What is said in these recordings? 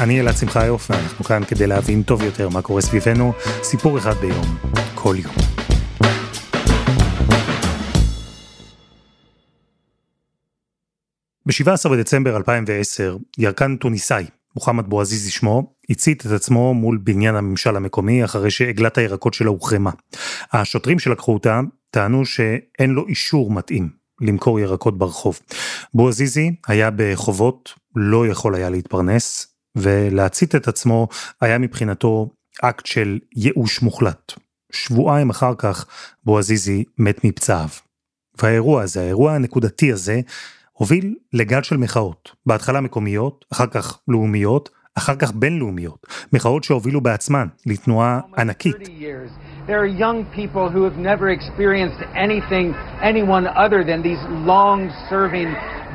אני אלעד שמחיוף, ואנחנו כאן כדי להבין טוב יותר מה קורה סביבנו, סיפור אחד ביום, כל יום. ב-17 בדצמבר 2010, ירקן טוניסאי, מוחמד בועזיזי שמו, הצית את עצמו מול בניין הממשל המקומי אחרי שעגלת הירקות שלו הוחרמה. השוטרים שלקחו אותה טענו שאין לו אישור מתאים למכור ירקות ברחוב. בועזיזי היה בחובות, לא יכול היה להתפרנס, ולהצית את עצמו היה מבחינתו אקט של ייאוש מוחלט. שבועיים אחר כך בועזיזי מת מפצעיו. והאירוע הזה, האירוע הנקודתי הזה, הוביל לגל של מחאות, בהתחלה מקומיות, אחר כך לאומיות, אחר כך בינלאומיות, מחאות שהובילו בעצמן לתנועה ענקית. There are young people who have never experienced anything, anyone other than these long-serving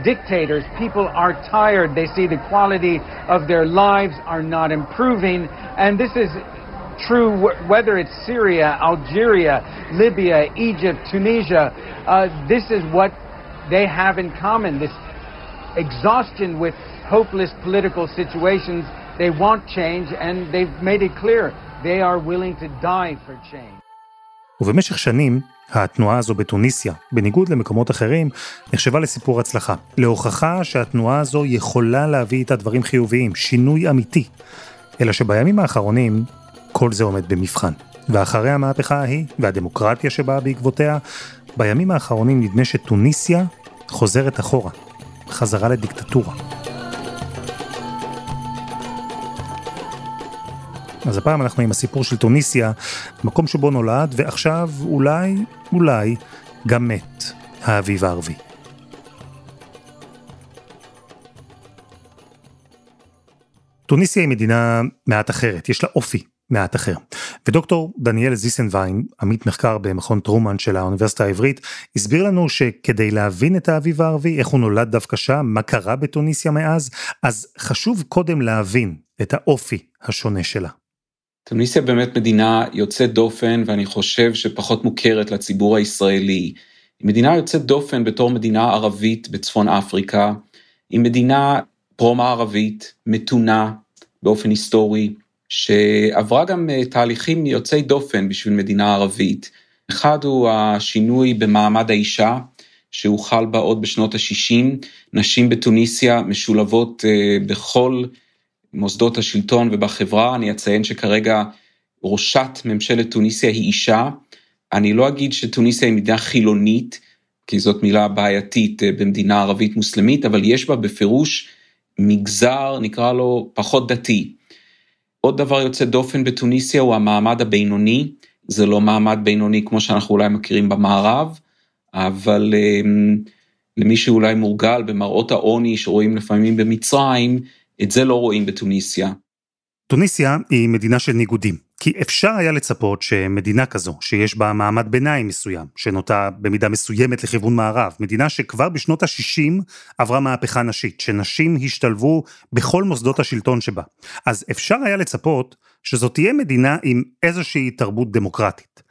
dictators. People are tired. They see the quality of their lives are not improving. And this is true whether it's Syria, Algeria, Libya, Egypt, Tunisia. Uh, this is what they have in common this exhaustion with hopeless political situations. They want change, and they've made it clear they are willing to die for change. ובמשך שנים, התנועה הזו בתוניסיה, בניגוד למקומות אחרים, נחשבה לסיפור הצלחה. להוכחה שהתנועה הזו יכולה להביא איתה דברים חיוביים, שינוי אמיתי. אלא שבימים האחרונים, כל זה עומד במבחן. ואחרי המהפכה ההיא, והדמוקרטיה שבאה בעקבותיה, בימים האחרונים נדמה שטוניסיה חוזרת אחורה, חזרה לדיקטטורה. אז הפעם אנחנו עם הסיפור של טוניסיה, מקום שבו נולד, ועכשיו אולי, אולי, גם מת, האביב הערבי. טוניסיה היא מדינה מעט אחרת, יש לה אופי מעט אחר. ודוקטור דניאל זיסנווין, עמית מחקר במכון טרומן של האוניברסיטה העברית, הסביר לנו שכדי להבין את האביב הערבי, איך הוא נולד דווקא שם, מה קרה בטוניסיה מאז, אז חשוב קודם להבין את האופי השונה שלה. טוניסיה באמת מדינה יוצאת דופן ואני חושב שפחות מוכרת לציבור הישראלי. היא מדינה יוצאת דופן בתור מדינה ערבית בצפון אפריקה, היא מדינה פרו-מערבית, מתונה באופן היסטורי, שעברה גם אה, תהליכים יוצאי דופן בשביל מדינה ערבית. אחד הוא השינוי במעמד האישה, שהוחל בה עוד בשנות ה-60. נשים בתוניסיה משולבות אה, בכל מוסדות השלטון ובחברה. אני אציין שכרגע ראשת ממשלת טוניסיה היא אישה. אני לא אגיד שטוניסיה היא מדינה חילונית, כי זאת מילה בעייתית אה, במדינה ערבית מוסלמית, אבל יש בה בפירוש מגזר, נקרא לו, פחות דתי. עוד דבר יוצא דופן בתוניסיה הוא המעמד הבינוני, זה לא מעמד בינוני כמו שאנחנו אולי מכירים במערב, אבל אמ, למי שאולי מורגל במראות העוני שרואים לפעמים במצרים, את זה לא רואים בתוניסיה. טוניסיה היא מדינה של ניגודים. כי אפשר היה לצפות שמדינה כזו, שיש בה מעמד ביניים מסוים, שנוטה במידה מסוימת לכיוון מערב, מדינה שכבר בשנות ה-60 עברה מהפכה נשית, שנשים השתלבו בכל מוסדות השלטון שבה. אז אפשר היה לצפות שזאת תהיה מדינה עם איזושהי תרבות דמוקרטית.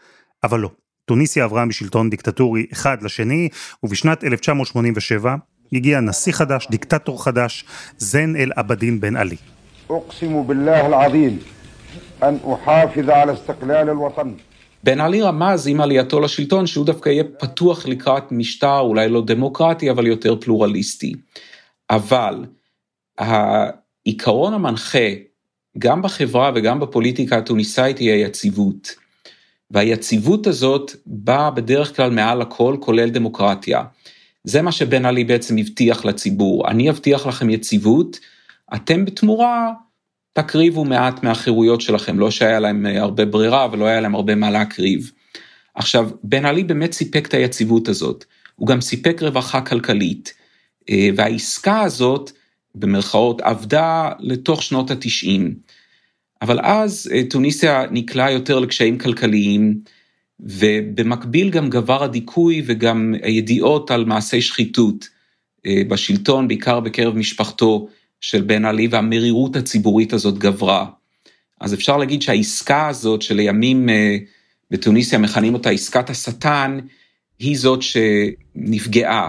אבל לא. טוניסיה עברה משלטון דיקטטורי אחד לשני, ובשנת 1987 הגיע נשיא חדש, דיקטטור חדש, זן אל עבדין בן עלי. בן עלי רמז עם עלייתו לשלטון שהוא דווקא יהיה פתוח לקראת משטר אולי לא דמוקרטי אבל יותר פלורליסטי. אבל העיקרון המנחה גם בחברה וגם בפוליטיקה התוניסאית היא היציבות. והיציבות הזאת באה בדרך כלל מעל הכל כולל דמוקרטיה. זה מה שבן עלי בעצם הבטיח לציבור, אני אבטיח לכם יציבות, אתם בתמורה תקריבו מעט מהחירויות שלכם, לא שהיה להם אה, הרבה ברירה ולא היה להם הרבה מה להקריב. עכשיו, בן עלי באמת סיפק את היציבות הזאת, הוא גם סיפק רווחה כלכלית, אה, והעסקה הזאת, במרכאות, עבדה לתוך שנות התשעים. אבל אז טוניסיה נקלעה יותר לקשיים כלכליים, ובמקביל גם גבר הדיכוי וגם הידיעות על מעשי שחיתות בשלטון, בעיקר בקרב משפחתו של בן עלי, והמרירות הציבורית הזאת גברה. אז אפשר להגיד שהעסקה הזאת שלימים בתוניסיה מכנים אותה עסקת השטן, היא זאת שנפגעה.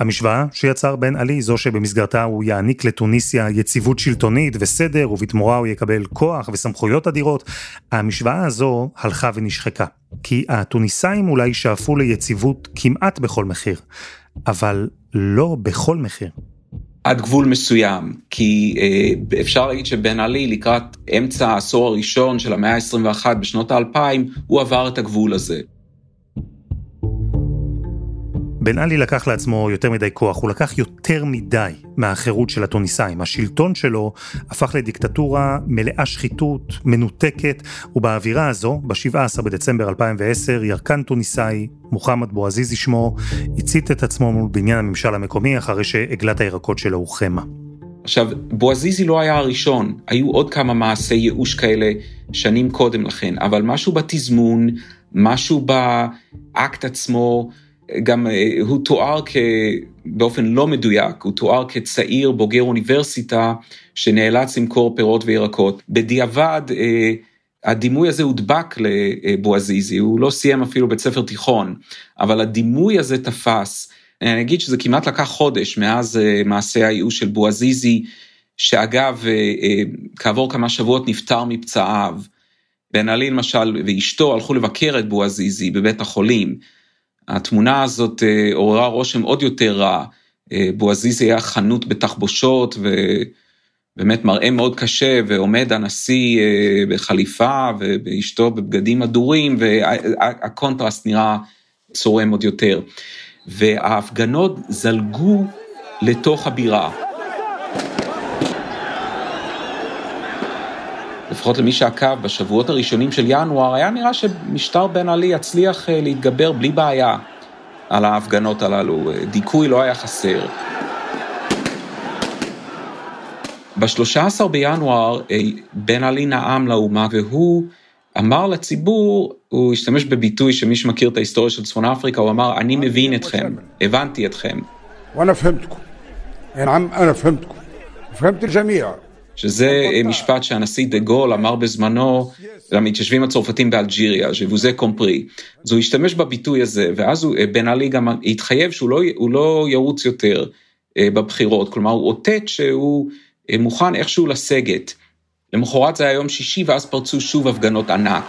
המשוואה שיצר בן עלי זו שבמסגרתה הוא יעניק לתוניסיה יציבות שלטונית וסדר ובתמורה הוא יקבל כוח וסמכויות אדירות. המשוואה הזו הלכה ונשחקה. כי התוניסאים אולי שאפו ליציבות כמעט בכל מחיר, אבל לא בכל מחיר. עד גבול מסוים, כי אה, אפשר להגיד שבן עלי לקראת אמצע העשור הראשון של המאה ה-21 בשנות האלפיים, הוא עבר את הגבול הזה. בן עלי לקח לעצמו יותר מדי כוח, הוא לקח יותר מדי מהחירות של התוניסאים. השלטון שלו הפך לדיקטטורה מלאה שחיתות, מנותקת, ובאווירה הזו, ב-17 בדצמבר 2010, ירקן תוניסאי, מוחמד בועזיזי שמו, הצית את עצמו מול בניין הממשל המקומי אחרי שעגלת הירקות שלו הוחרמה. עכשיו, בועזיזי לא היה הראשון, היו עוד כמה מעשי ייאוש כאלה שנים קודם לכן, אבל משהו בתזמון, משהו באקט עצמו, גם אה, הוא תואר באופן לא מדויק, הוא תואר כצעיר בוגר אוניברסיטה שנאלץ למכור פירות וירקות. בדיעבד, אה, הדימוי הזה הודבק לבועזיזי, הוא לא סיים אפילו בית ספר תיכון, אבל הדימוי הזה תפס. אני אגיד שזה כמעט לקח חודש מאז אה, מעשה הייאוש של בועזיזי, שאגב, כעבור כמה שבועות נפטר מפצעיו. בן עלי למשל ואשתו הלכו לבקר את בועזיזי בבית החולים. התמונה הזאת אה, עוררה רושם עוד יותר רע. אה, בועזיזי היה חנות בתחבושות ובאמת מראה מאוד קשה, ועומד הנשיא אה, בחליפה ואשתו בבגדים הדורים, והקונטרסט נראה צורם עוד יותר. וההפגנות זלגו לתוך הבירה. לפחות למי שעקב בשבועות הראשונים של ינואר, היה נראה שמשטר בן עלי יצליח אה, להתגבר בלי בעיה על ההפגנות הללו. אה, דיכוי לא היה חסר. ב-13 בינואר אה, בן עלי נאם לאומה והוא אמר לציבור, הוא השתמש בביטוי שמי שמכיר את ההיסטוריה של צפון אפריקה, הוא אמר, אני מבין אתכם, הבנתי אתכם. ואני פהמתכם. אני פהמתכם. פהמת אל-ג'מיע. שזה משפט שהנשיא דה גול אמר בזמנו למתיישבים הצרפתים באלג'יריה, ז'בוזה קומפרי. אז הוא השתמש בביטוי הזה, ואז הוא, בן עלי גם התחייב שהוא לא, לא ירוץ יותר אה, בבחירות, כלומר הוא אותת שהוא אה, מוכן איכשהו לסגת. למחרת זה היה יום שישי, ואז פרצו שוב הפגנות ענק.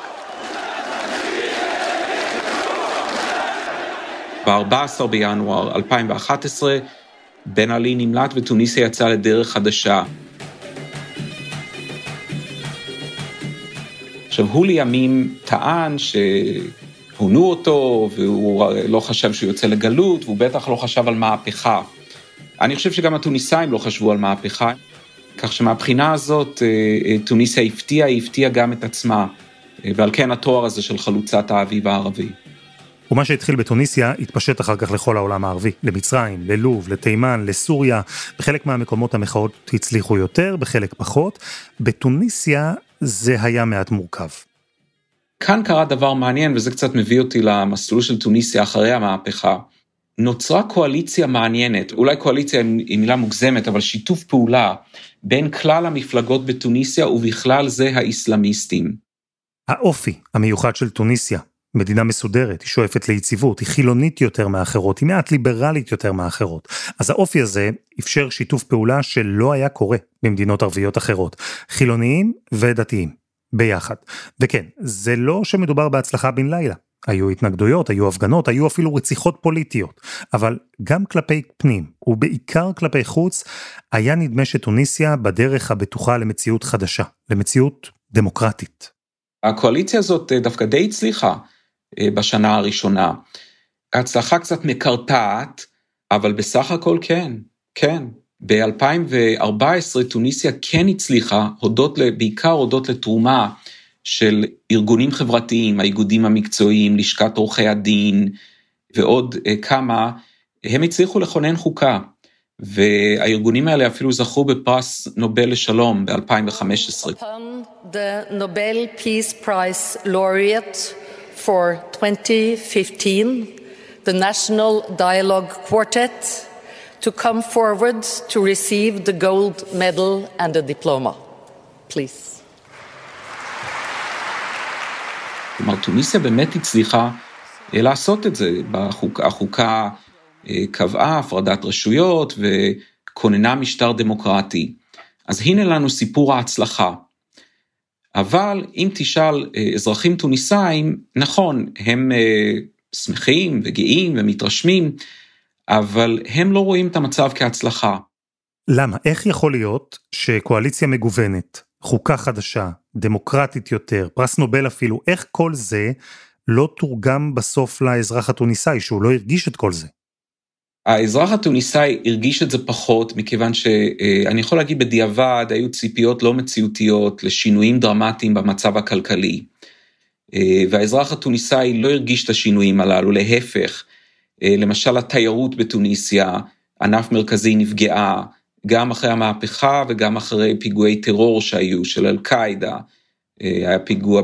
ב-14 בינואר 2011, בן עלי נמלט ותוניסיה יצאה לדרך חדשה. עכשיו, הוא לימים טען שהונו אותו, והוא לא חשב שהוא יוצא לגלות, והוא בטח לא חשב על מהפכה. אני חושב שגם התוניסאים לא חשבו על מהפכה, כך שמבחינה הזאת אה, אה, טוניסיה הפתיעה, היא הפתיעה גם את עצמה, אה, ועל כן התואר הזה של חלוצת האביב הערבי. ומה שהתחיל בתוניסיה התפשט אחר כך לכל העולם הערבי, למצרים, ללוב, לתימן, לסוריה. בחלק מהמקומות המחאות הצליחו יותר, בחלק פחות. בתוניסיה זה היה מעט מורכב. כאן קרה דבר מעניין, וזה קצת מביא אותי למסלול של טוניסיה אחרי המהפכה. נוצרה קואליציה מעניינת, אולי קואליציה היא מילה מוגזמת, אבל שיתוף פעולה בין כלל המפלגות בתוניסיה ובכלל זה האיסלאמיסטים. האופי המיוחד של טוניסיה, מדינה מסודרת, היא שואפת ליציבות, היא חילונית יותר מאחרות, היא מעט ליברלית יותר מאחרות. אז האופי הזה אפשר שיתוף פעולה שלא היה קורה במדינות ערביות אחרות. חילוניים ודתיים, ביחד. וכן, זה לא שמדובר בהצלחה בן לילה. היו התנגדויות, היו הפגנות, היו אפילו רציחות פוליטיות. אבל גם כלפי פנים, ובעיקר כלפי חוץ, היה נדמה שטוניסיה בדרך הבטוחה למציאות חדשה, למציאות דמוקרטית. הקואליציה הזאת דווקא די הצליחה. אה, בשנה הראשונה. הצלחה קצת מקרטעת, אבל בסך הכל כן, כן. ב-2014 טוניסיה כן הצליחה, הודות, בעיקר הודות לתרומה של ארגונים חברתיים, האיגודים המקצועיים, לשכת עורכי הדין ועוד אה, כמה, הם הצליחו לכונן חוקה. והארגונים האלה אפילו זכו בפרס נובל לשלום ב-2015. the Nobel Peace Prize laureate for 2015, the National Dialogue Quartet, to come forward to receive the gold medal and the diploma. Please. כלומר, טוניסיה באמת הצליחה לעשות את זה. החוקה, החוקה קבעה הפרדת רשויות וכוננה משטר דמוקרטי. אז הנה לנו סיפור ההצלחה. אבל אם תשאל אזרחים טוניסאים, נכון, הם שמחים וגאים ומתרשמים, אבל הם לא רואים את המצב כהצלחה. למה? איך יכול להיות שקואליציה מגוונת, חוקה חדשה, דמוקרטית יותר, פרס נובל אפילו, איך כל זה לא תורגם בסוף לאזרח הטוניסאי, שהוא לא הרגיש את כל זה? האזרח הטוניסאי הרגיש את זה פחות, מכיוון שאני יכול להגיד בדיעבד, היו ציפיות לא מציאותיות לשינויים דרמטיים במצב הכלכלי. והאזרח הטוניסאי לא הרגיש את השינויים הללו, להפך. למשל התיירות בתוניסיה, ענף מרכזי נפגעה, גם אחרי המהפכה וגם אחרי פיגועי טרור שהיו של אל-קאעידה. היה פיגוע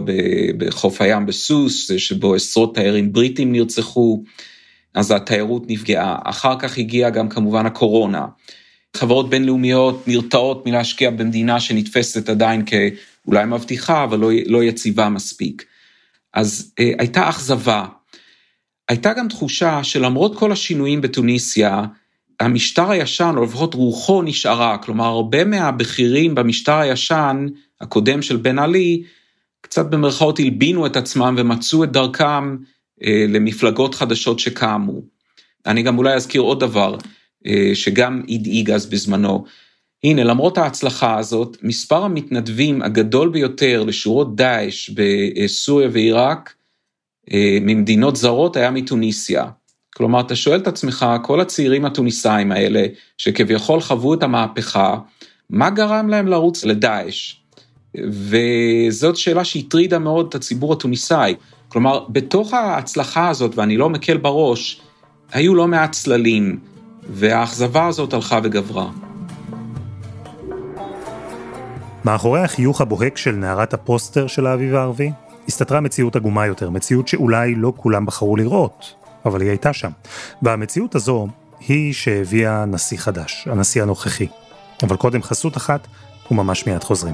בחוף הים בסוס, שבו עשרות תיירים בריטים נרצחו. אז התיירות נפגעה. אחר כך הגיעה גם כמובן הקורונה. חברות בינלאומיות נרתעות מלהשקיע במדינה שנתפסת עדיין כאולי מבטיחה, אבל לא, לא יציבה מספיק. אז אה, הייתה אכזבה. הייתה גם תחושה שלמרות כל השינויים בתוניסיה, המשטר הישן, או לפחות רוחו נשארה, כלומר הרבה מהבכירים במשטר הישן, הקודם של בן עלי, קצת במרכאות הלבינו את עצמם ומצאו את דרכם למפלגות חדשות שקמו. אני גם אולי אזכיר עוד דבר שגם הדאיג אז בזמנו. הנה, למרות ההצלחה הזאת, מספר המתנדבים הגדול ביותר לשורות דאעש בסוריה ועיראק, ממדינות זרות היה מתוניסיה. כלומר, אתה שואל את עצמך, כל הצעירים התוניסאים האלה, שכביכול חוו את המהפכה, מה גרם להם לרוץ לדאעש? וזאת שאלה שהטרידה מאוד את הציבור התוניסאי. כלומר, בתוך ההצלחה הזאת, ואני לא מקל בראש, היו לא מעט צללים, והאכזבה הזאת הלכה וגברה. מאחורי החיוך הבוהק של נערת הפוסטר של האביב הערבי, הסתתרה מציאות עגומה יותר, מציאות שאולי לא כולם בחרו לראות, אבל היא הייתה שם. והמציאות הזו היא שהביאה נשיא חדש, הנשיא הנוכחי. אבל קודם חסות אחת, וממש מיד חוזרים.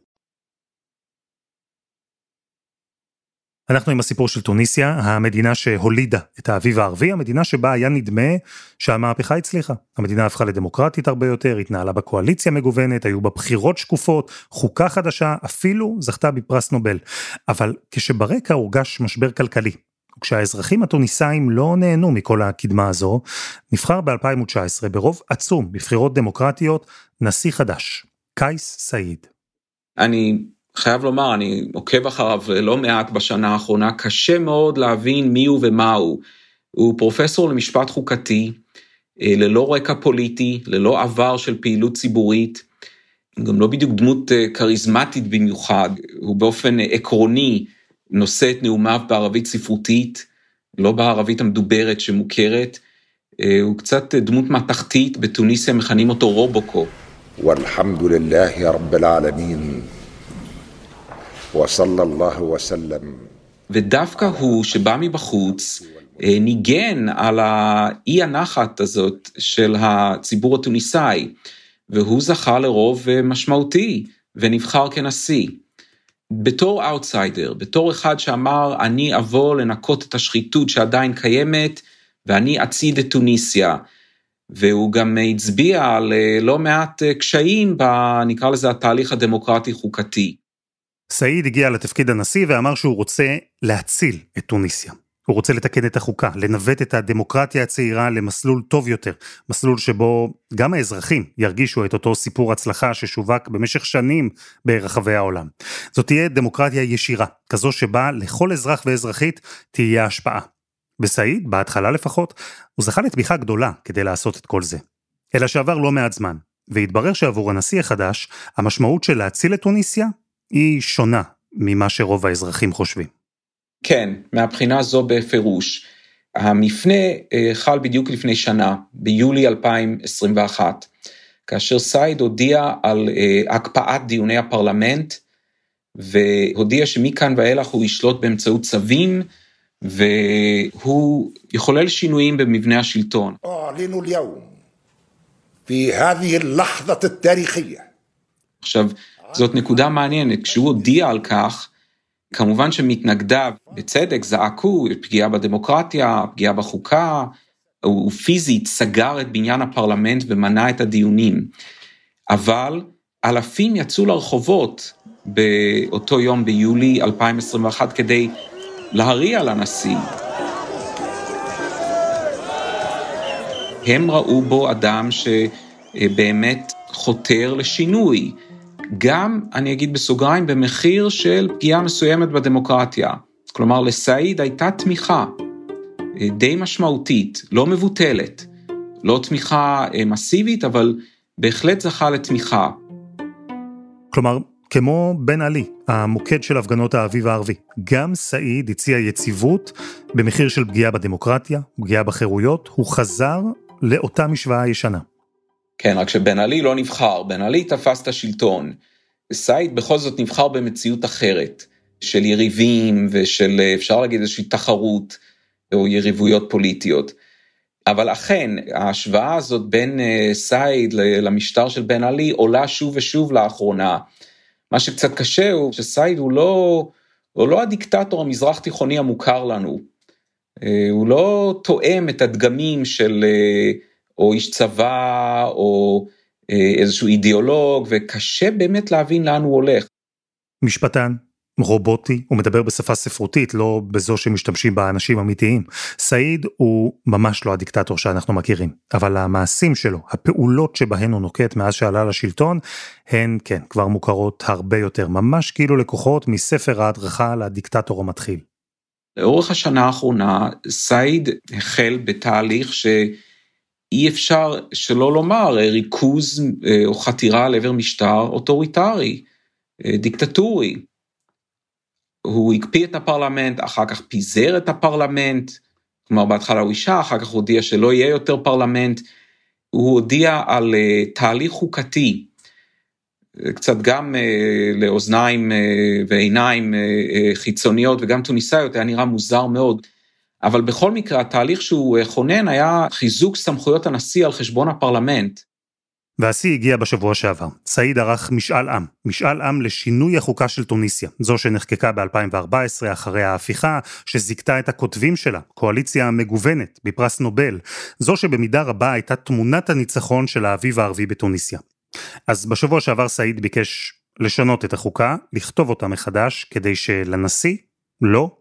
אנחנו עם הסיפור של טוניסיה, המדינה שהולידה את האביב הערבי, המדינה שבה היה נדמה שהמהפכה הצליחה. המדינה הפכה לדמוקרטית הרבה יותר, התנהלה בקואליציה מגוונת, היו בה בחירות שקופות, חוקה חדשה, אפילו זכתה בפרס נובל. אבל כשברקע הורגש משבר כלכלי, וכשהאזרחים הטוניסאים לא נהנו מכל הקדמה הזו, נבחר ב-2019 ברוב עצום בבחירות דמוקרטיות נשיא חדש, קייס סעיד. אני חייב לומר, אני עוקב אחריו לא מעט בשנה האחרונה, קשה מאוד להבין מי הוא ומה הוא. הוא פרופסור למשפט חוקתי, ללא רקע פוליטי, ללא עבר של פעילות ציבורית, גם לא בדיוק דמות כריזמטית במיוחד, הוא באופן עקרוני נושא את נאומיו בערבית ספרותית, לא בערבית המדוברת שמוכרת, הוא קצת דמות מהתחתית, בתוניסיה מכנים אותו רובוקו. والحمد لله رب العالمين وصلى الله وسلم ודווקא הוא שבא מבחוץ ניגן על האי הנחת הזאת של הציבור התוניסאי, והוא זכה לרוב משמעותי ונבחר כנשיא. בתור אאוטסיידר, בתור אחד שאמר אני אבוא לנקות את השחיתות שעדיין קיימת ואני אצעיד את טוניסיה. והוא גם הצביע על לא מעט קשיים ב... נקרא לזה התהליך הדמוקרטי חוקתי. סעיד הגיע לתפקיד הנשיא ואמר שהוא רוצה להציל את טוניסיה. הוא רוצה לתקן את החוקה, לנווט את הדמוקרטיה הצעירה למסלול טוב יותר, מסלול שבו גם האזרחים ירגישו את אותו סיפור הצלחה ששווק במשך שנים ברחבי העולם. זאת תהיה דמוקרטיה ישירה, כזו שבה לכל אזרח ואזרחית תהיה השפעה. וסעיד, בהתחלה לפחות, הוא זכה לתמיכה גדולה כדי לעשות את כל זה. אלא שעבר לא מעט זמן, והתברר שעבור הנשיא החדש, המשמעות של להציל את טוניסיה היא שונה ממה שרוב האזרחים חושבים. כן, מהבחינה זו בפירוש. המפנה אה, חל בדיוק לפני שנה, ביולי 2021, כאשר סייד הודיע על אה, הקפאת דיוני הפרלמנט, והודיע שמכאן ואילך הוא ישלוט באמצעות צווים, והוא יחולל שינויים במבנה השלטון. עכשיו, זאת נקודה מעניינת, כשהוא הודיע על כך, כמובן שמתנגדיו, בצדק, זעקו, פגיעה בדמוקרטיה, פגיעה בחוקה, הוא פיזית סגר את בניין הפרלמנט ומנע את הדיונים. אבל אלפים יצאו לרחובות באותו יום ביולי 2021 כדי להריע לנשיא. הם ראו בו אדם שבאמת חותר לשינוי. גם, אני אגיד בסוגריים, במחיר של פגיעה מסוימת בדמוקרטיה. כלומר, לסעיד הייתה תמיכה אה, די משמעותית, לא מבוטלת. לא תמיכה אה, מסיבית, אבל בהחלט זכה לתמיכה. כלומר, כמו בן עלי, המוקד של הפגנות האביב הערבי, גם סעיד הציע יציבות במחיר של פגיעה בדמוקרטיה, פגיעה בחירויות, הוא חזר לאותה משוואה ישנה. כן, רק שבן עלי לא נבחר, בן עלי תפס את השלטון. סעיד בכל זאת נבחר במציאות אחרת, של יריבים ושל, אפשר להגיד, איזושהי תחרות או יריבויות פוליטיות. אבל אכן, ההשוואה הזאת בין אה, סעיד למשטר של בן עלי עולה שוב ושוב לאחרונה. מה שקצת קשה הוא שסעיד הוא לא, הוא לא הדיקטטור המזרח תיכוני המוכר לנו. אה, הוא לא תואם את הדגמים של אה, או איש צבא, או אה, איזשהו אידיאולוג, וקשה באמת להבין לאן הוא הולך. משפטן, רובוטי, הוא מדבר בשפה ספרותית, לא בזו שמשתמשים בה אנשים אמיתיים. סעיד הוא ממש לא הדיקטטור שאנחנו מכירים, אבל המעשים שלו, הפעולות שבהן הוא נוקט מאז שעלה לשלטון, הן, כן, כבר מוכרות הרבה יותר, ממש כאילו לקוחות מספר ההדרכה לדיקטטור המתחיל. לאורך השנה האחרונה, סעיד החל בתהליך ש... אי אפשר שלא לומר ריכוז אה, או חתירה לעבר משטר אוטוריטרי, אה, דיקטטורי. הוא הקפיא את הפרלמנט, אחר כך פיזר את הפרלמנט, כלומר בהתחלה הוא השעה, אחר כך הוא הודיע שלא יהיה יותר פרלמנט, הוא הודיע על אה, תהליך חוקתי, קצת גם לאוזניים ועיניים חיצוניות וגם טוניסאיות, היה נראה מוזר מאוד. אבל בכל מקרה, התהליך שהוא אה, כונן היה חיזוק סמכויות הנשיא על חשבון הפרלמנט. והשיא הגיע בשבוע שעבר. סעיד ערך משאל עם, משאל עם לשינוי החוקה של טוניסיה, זו שנחקקה ב-2014 אחרי ההפיכה, שזיכתה את הכותבים שלה, קואליציה מגוונת בפרס נובל, זו שבמידה רבה הייתה תמונת הניצחון של האביב הערבי בטוניסיה. אז בשבוע שעבר סעיד ביקש לשנות את החוקה, לכתוב אותה מחדש, כדי שלנשיא לא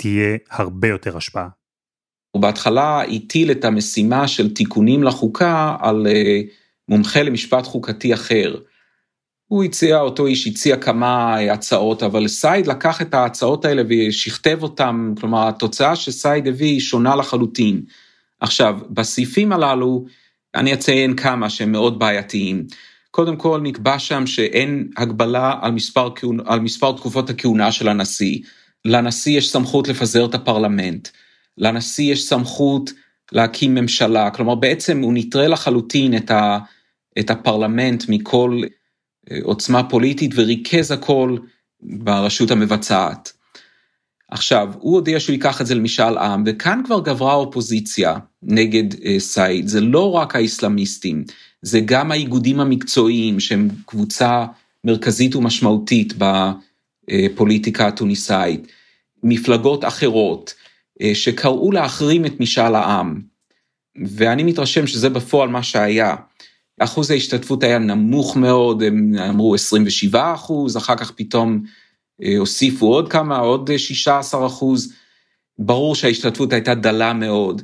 תהיה הרבה יותר השפעה. הוא בהתחלה הטיל את המשימה של תיקונים לחוקה על אה, מומחה למשפט חוקתי אחר. הוא הציע, אותו איש הציע כמה הצעות, אבל סייד לקח את ההצעות האלה ושכתב אותן, כלומר התוצאה שסייד הביא היא שונה לחלוטין. עכשיו, בסעיפים הללו, אני אציין כמה שהם מאוד בעייתיים. קודם כל נקבע שם שאין הגבלה על מספר, על מספר תקופות הכהונה של הנשיא. לנשיא יש סמכות לפזר את הפרלמנט, לנשיא יש סמכות להקים ממשלה, כלומר בעצם הוא נטרל לחלוטין את, ה, את הפרלמנט מכל אה, עוצמה פוליטית וריכז הכל ברשות המבצעת. עכשיו, הוא הודיע שהוא ייקח את זה למשאל עם, וכאן כבר גברה האופוזיציה נגד uh, סעיד. זה לא רק האסלאמיסטים, זה גם האיגודים המקצועיים, שהם קבוצה מרכזית ומשמעותית בפוליטיקה התוניסאית, מפלגות אחרות, אה, שקראו להחרים את משאל העם, ואני מתרשם שזה בפועל מה שהיה. אחוז ההשתתפות היה נמוך מאוד, הם אמרו 27 אחוז, אחר כך פתאום אה, הוסיפו עוד כמה, עוד 16 אחוז. ברור שההשתתפות הייתה דלה מאוד.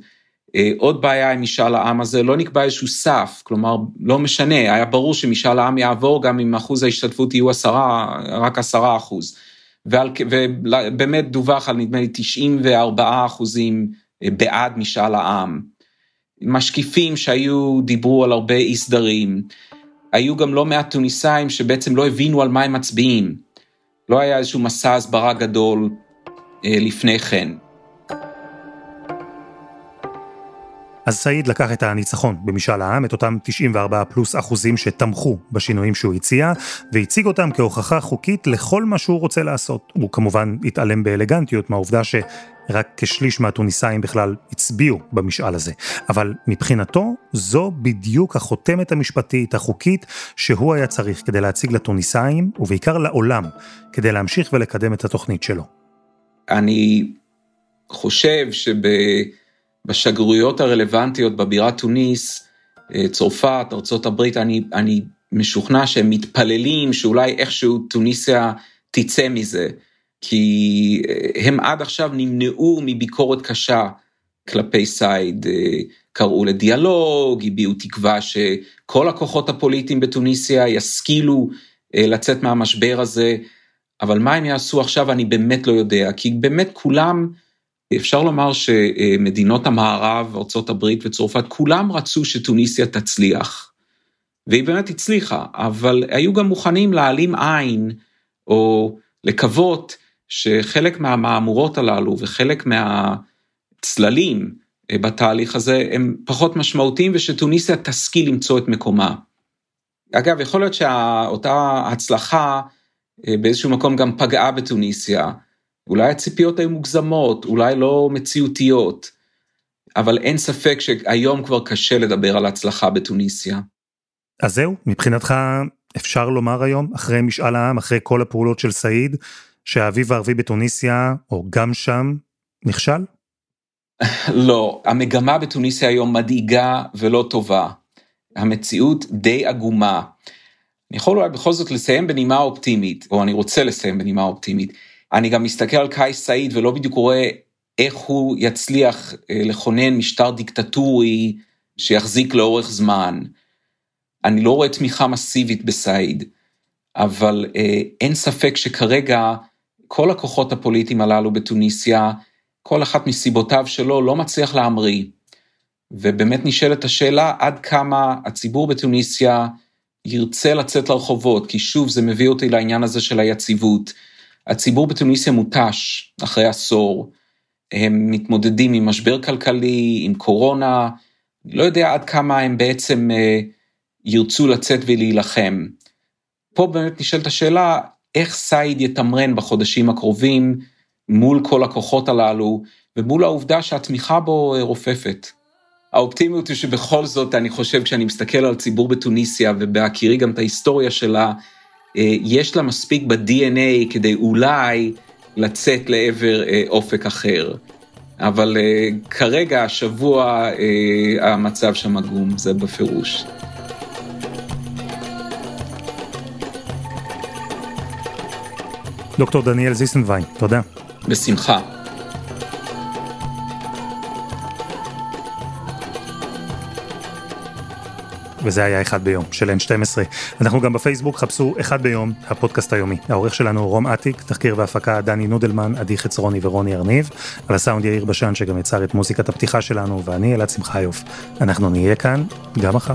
אה, עוד בעיה עם משאל העם הזה, לא נקבע איזשהו סף, כלומר, לא משנה, היה ברור שמשאל העם יעבור גם אם אחוז ההשתתפות יהיו עשרה, רק עשרה אחוז. ועל, ובאמת דווח על נדמה לי 94 אחוזים בעד משאל העם. משקיפים שהיו, דיברו על הרבה אי סדרים. היו גם לא מעט טוניסאים שבעצם לא הבינו על מה הם מצביעים. לא היה איזשהו מסע הסברה גדול אה, לפני כן. אז סעיד לקח את הניצחון במשאל העם, את אותם 94 פלוס אחוזים שתמכו בשינויים שהוא הציע, והציג אותם כהוכחה חוקית לכל מה שהוא רוצה לעשות. הוא כמובן התעלם באלגנטיות מהעובדה שרק כשליש מהטוניסאים בכלל הצביעו במשאל הזה. אבל מבחינתו, זו בדיוק החותמת המשפטית, החוקית, שהוא היה צריך כדי להציג לטוניסאים, ובעיקר לעולם, כדי להמשיך ולקדם את התוכנית שלו. אני חושב שב... בשגרירויות הרלוונטיות בבירת תוניס, אה, צרפת, ארה"ב, אני, אני משוכנע שהם מתפללים שאולי איכשהו תוניסיה תצא מזה, כי אה, הם עד עכשיו נמנעו מביקורת קשה כלפי סייד, אה, קראו לדיאלוג, הביעו תקווה שכל הכוחות הפוליטיים בתוניסיה ישכילו לצאת מהמשבר הזה, אבל מה הם יעשו עכשיו אני באמת לא יודע, כי באמת כולם אפשר לומר שמדינות המערב, ארה"ב וצרפת, כולם רצו שטוניסיה תצליח. והיא באמת הצליחה, אבל היו גם מוכנים להעלים עין, או לקוות שחלק מהמהמורות הללו וחלק מהצללים בתהליך הזה הם פחות משמעותיים ושטוניסיה תשכיל למצוא את מקומה. אגב, יכול להיות שאותה הצלחה באיזשהו מקום גם פגעה בטוניסיה, אולי הציפיות היו מוגזמות, אולי לא מציאותיות, אבל אין ספק שהיום כבר קשה לדבר על הצלחה בתוניסיה. אז זהו, מבחינתך אפשר לומר היום, אחרי משאל העם, אחרי כל הפעולות של סעיד, שהאביב הערבי בתוניסיה, או גם שם, נכשל? לא, המגמה בתוניסיה היום מדאיגה ולא טובה. המציאות די עגומה. אני יכול אולי בכל זאת לסיים בנימה אופטימית, או אני רוצה לסיים בנימה אופטימית. אני גם מסתכל על קאי סעיד ולא בדיוק רואה איך הוא יצליח אה, לכונן משטר דיקטטורי שיחזיק לאורך זמן. אני לא רואה תמיכה מסיבית בסעיד, אבל אה, אין ספק שכרגע כל הכוחות הפוליטיים הללו בתוניסיה, כל אחת מסיבותיו שלו לא מצליח להמריא. ובאמת נשאלת השאלה עד כמה הציבור בתוניסיה ירצה לצאת לרחובות, כי שוב זה מביא אותי לעניין הזה של היציבות. הציבור בתוניסיה מותש אחרי עשור, הם מתמודדים עם משבר כלכלי, עם קורונה, אני לא יודע עד כמה הם בעצם אה, ירצו לצאת ולהילחם. פה באמת נשאלת השאלה, איך סייד יתמרן בחודשים הקרובים מול כל הכוחות הללו, ומול העובדה שהתמיכה בו אה, רופפת. האופטימיות היא שבכל זאת, אני חושב, כשאני מסתכל על ציבור בתוניסיה, ובהכירי גם את ההיסטוריה שלה, יש לה מספיק ב-DNA כדי אולי לצאת לעבר אה, אופק אחר. אבל אה, כרגע, השבוע, המצב שם עגום, זה בפירוש. דוקטור דניאל זיסנביין, תודה. בשמחה. וזה היה אחד ביום של N12. אנחנו גם בפייסבוק, חפשו אחד ביום, הפודקאסט היומי. העורך שלנו רום אטיק, תחקיר והפקה דני נודלמן, עדי חצרוני ורוני ארניב, על הסאונד יאיר בשן שגם יצר את מוזיקת הפתיחה שלנו, ואני אלעד שמחיוף. אנחנו נהיה כאן גם מחר.